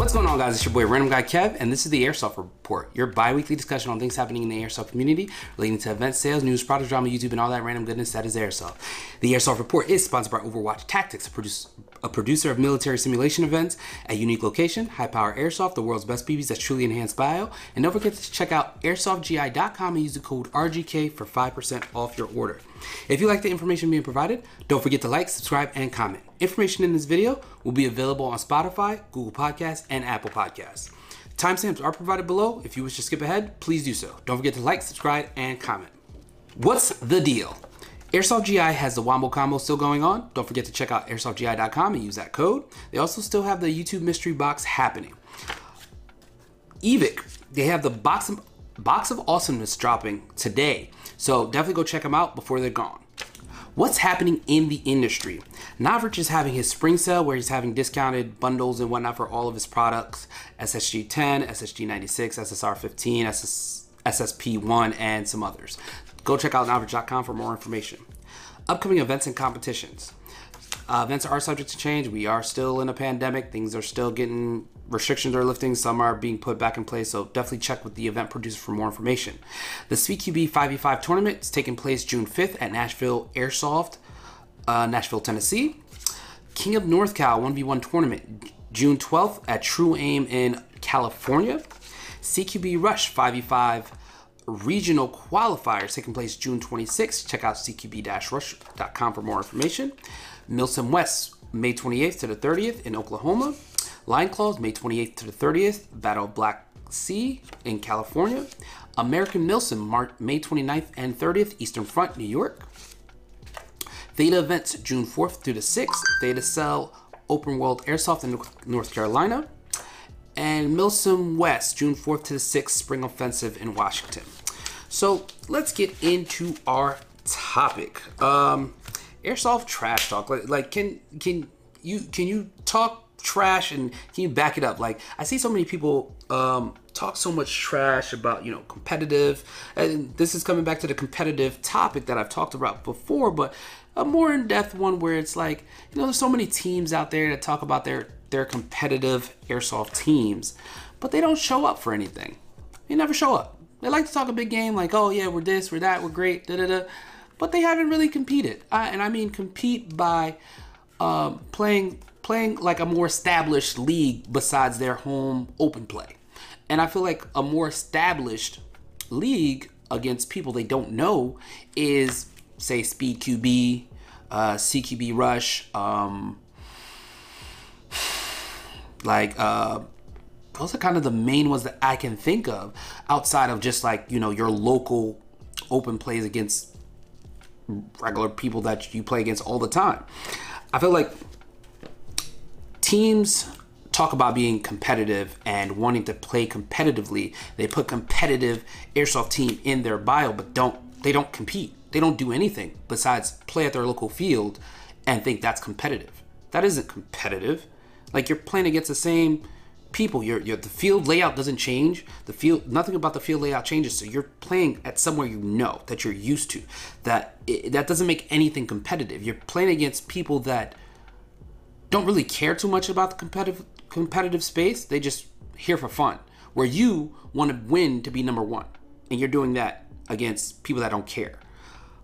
What's going on, guys? It's your boy Random Guy Kev, and this is the Airsoft Report, your bi weekly discussion on things happening in the airsoft community relating to events, sales, news, product drama, YouTube, and all that random goodness that is airsoft. The Airsoft Report is sponsored by Overwatch Tactics, a, produce, a producer of military simulation events at unique location, high power airsoft, the world's best BBs that's truly enhanced bio. And don't forget to check out airsoftgi.com and use the code RGK for 5% off your order. If you like the information being provided, don't forget to like, subscribe, and comment. Information in this video will be available on Spotify, Google Podcasts, and Apple Podcasts. Timestamps are provided below. If you wish to skip ahead, please do so. Don't forget to like, subscribe, and comment. What's the deal? Airsoft GI has the Wombo combo still going on. Don't forget to check out airsoftgi.com and use that code. They also still have the YouTube mystery box happening. Evike, they have the box of, box of awesomeness dropping today. So definitely go check them out before they're gone. What's happening in the industry? Novritsch is having his spring sale where he's having discounted bundles and whatnot for all of his products SSG 10, SSG 96, SSR 15, SS, SSP 1, and some others. Go check out Novritsch.com for more information. Upcoming events and competitions. Uh, events are subject to change. We are still in a pandemic. Things are still getting restrictions are lifting. Some are being put back in place. So definitely check with the event producer for more information. The CQB 5v5 tournament is taking place June 5th at Nashville Airsoft, uh, Nashville, Tennessee. King of North Cal 1v1 tournament June 12th at True Aim in California. CQB Rush 5v5 regional qualifiers taking place June 26th. Check out cqb-rush.com for more information. Milsim West, May 28th to the 30th in Oklahoma. Lion Claws, May 28th to the 30th, Battle of Black Sea in California. American Milsim, March, May 29th and 30th, Eastern Front, New York. Theta events, June 4th through the 6th, Theta Cell Open World Airsoft in North Carolina. And Milsim West, June 4th to the 6th, Spring Offensive in Washington. So let's get into our topic. Um, airsoft trash talk. Like, like can can you can you talk trash and can you back it up? Like I see so many people um, talk so much trash about you know competitive, and this is coming back to the competitive topic that I've talked about before, but a more in-depth one where it's like you know there's so many teams out there that talk about their their competitive airsoft teams, but they don't show up for anything. They never show up. They like to talk a big game, like, oh yeah, we're this, we're that, we're great, da da da. But they haven't really competed, uh, and I mean compete by um, playing playing like a more established league besides their home open play. And I feel like a more established league against people they don't know is say Speed QB, uh, CQB Rush, um, like uh, those are kind of the main ones that I can think of outside of just like you know your local open plays against regular people that you play against all the time. I feel like teams talk about being competitive and wanting to play competitively. They put competitive airsoft team in their bio, but don't they don't compete. They don't do anything besides play at their local field and think that's competitive. That isn't competitive. Like you're playing against the same people. Your your the field layout doesn't change. The field nothing about the field layout changes. So you're playing at somewhere you know that you're used to. That it, that doesn't make anything competitive. You're playing against people that don't really care too much about the competitive competitive space. They just here for fun. Where you want to win to be number one, and you're doing that against people that don't care.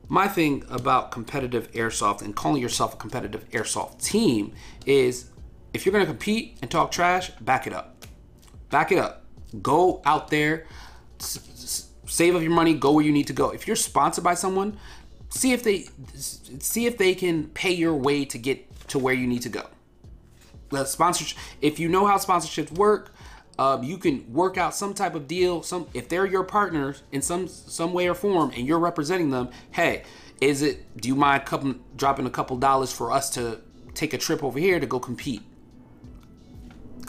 My thing about competitive airsoft and calling yourself a competitive airsoft team is if you're gonna compete and talk trash, back it up. Back it up. Go out there, save up your money, go where you need to go. If you're sponsored by someone, see if they see if they can pay your way to get to where you need to go. The sponsorship. If you know how sponsorships work, um, you can work out some type of deal. Some if they're your partners in some some way or form, and you're representing them. Hey, is it? Do you mind couple, dropping a couple dollars for us to take a trip over here to go compete?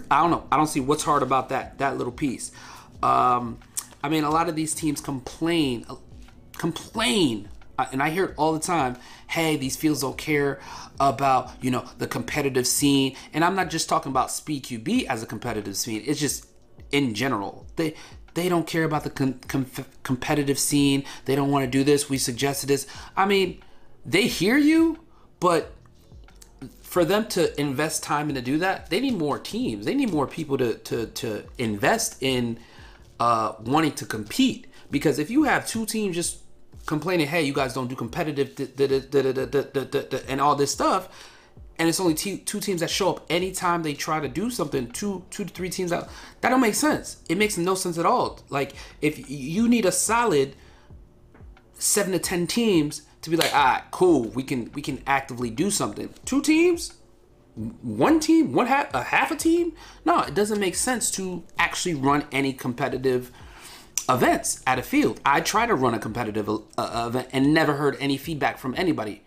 I don't know. I don't see what's hard about that that little piece. Um, I mean, a lot of these teams complain, complain, uh, and I hear it all the time. Hey, these fields don't care about you know the competitive scene, and I'm not just talking about Speed QB as a competitive scene. It's just in general. They they don't care about the com- com- competitive scene. They don't want to do this. We suggested this. I mean, they hear you, but for them to invest time and to do that, they need more teams. They need more people to to to invest in uh, wanting to compete. Because if you have two teams just complaining, "Hey, you guys don't do competitive," and all this stuff, and it's only two, teams that show up anytime they try to do something. Two, two to three teams out. That don't make sense. It makes no sense at all. Like if you need a solid seven to ten teams to be like, right, cool, we can we can actively do something. Two teams, one team, one half a half a team. No, it doesn't make sense to actually run any competitive events at a field. I try to run a competitive uh, event and never heard any feedback from anybody.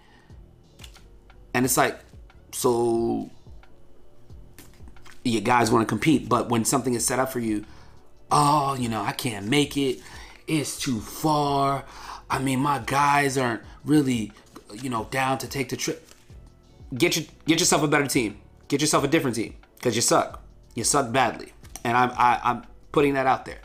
And it's like, so you guys want to compete, but when something is set up for you, oh, you know, I can't make it. It's too far. I mean, my guys aren't really, you know, down to take the trip. Get your get yourself a better team. Get yourself a different team because you suck. You suck badly, and I'm I, I'm putting that out there.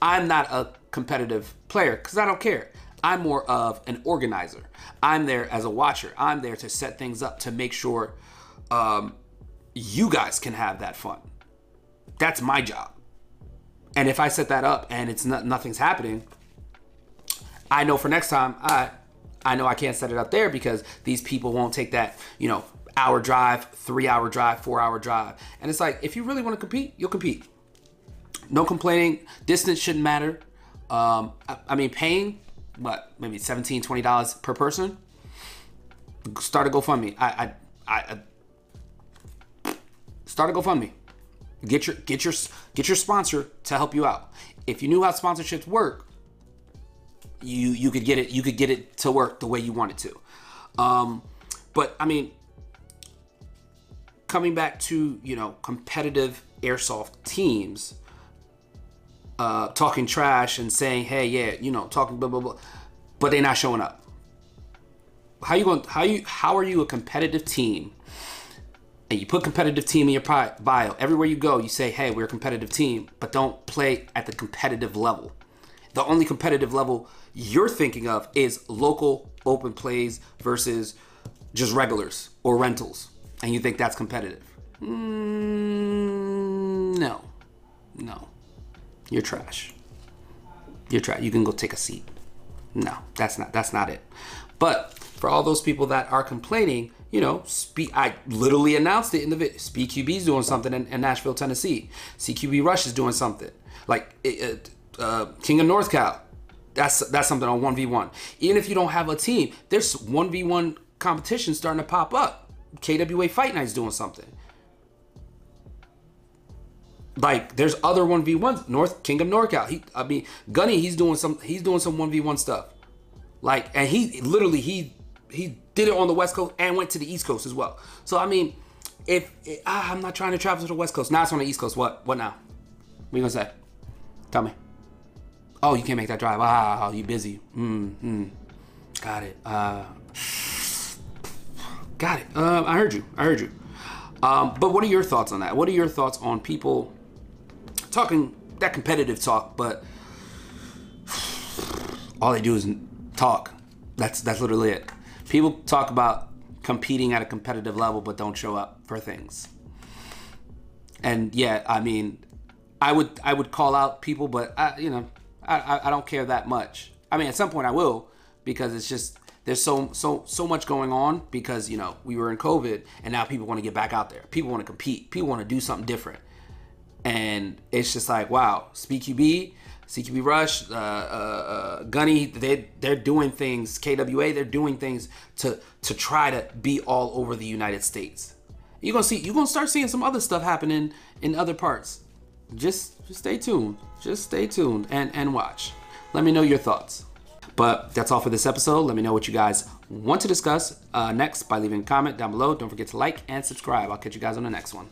I'm not a competitive player because I don't care. I'm more of an organizer. I'm there as a watcher. I'm there to set things up to make sure um, you guys can have that fun. That's my job. And if I set that up and it's not nothing's happening, I know for next time, I I know I can't set it up there because these people won't take that, you know, hour drive, three hour drive, four hour drive. And it's like, if you really want to compete, you'll compete. No complaining. Distance shouldn't matter. Um, I, I mean, paying, what, maybe $17, $20 per person? Start a GoFundMe. I, I, I, I start a GoFundMe. Get your get your get your sponsor to help you out. If you knew how sponsorships work, you you could get it you could get it to work the way you want it to. Um, but I mean, coming back to you know competitive airsoft teams, uh, talking trash and saying, hey, yeah, you know, talking blah blah blah, but they're not showing up. How you going? How you? How are you a competitive team? And you put competitive team in your bio. Everywhere you go, you say, hey, we're a competitive team, but don't play at the competitive level. The only competitive level you're thinking of is local open plays versus just regulars or rentals, and you think that's competitive. Mm, no, no, you're trash. You're trash. You can go take a seat. No, that's not that's not it. But for all those people that are complaining, you know, speak. I literally announced it in the video. SpeedQB is doing something in, in, Nashville, Tennessee. CQB Rush is doing something. Like it, uh, King of North Cal that's that's something on 1v1. Even if you don't have a team, there's 1v1 competition starting to pop up. KWA Fight Night's doing something. Like there's other 1v1s. North King Kingdom NorCal. He I mean Gunny, he's doing some he's doing some 1v1 stuff. Like and he literally he he did it on the West Coast and went to the East Coast as well. So I mean, if, if ah, I'm not trying to travel to the West Coast, now it's on the East Coast. What what now? What you gonna say? Tell me. Oh, you can't make that drive. Ah, you busy. Hmm. mm. Got it. Uh, got it. Uh, I heard you. I heard you. Um, but what are your thoughts on that? What are your thoughts on people talking that competitive talk, but all they do is talk. That's that's literally it. People talk about competing at a competitive level, but don't show up for things. And yeah, I mean, I would I would call out people, but I, you know, I, I don't care that much. I mean, at some point I will because it's just there's so so so much going on because you know we were in COVID and now people want to get back out there. People want to compete. People want to do something different, and it's just like wow, SpeedQB, CQB Rush, uh, uh, uh, Gunny, they they're doing things. KWA, they're doing things to to try to be all over the United States. You're gonna see you're gonna start seeing some other stuff happening in other parts just, just stay tuned. Just stay tuned and, and watch. Let me know your thoughts. But that's all for this episode. Let me know what you guys want to discuss uh, next by leaving a comment down below. Don't forget to like and subscribe. I'll catch you guys on the next one.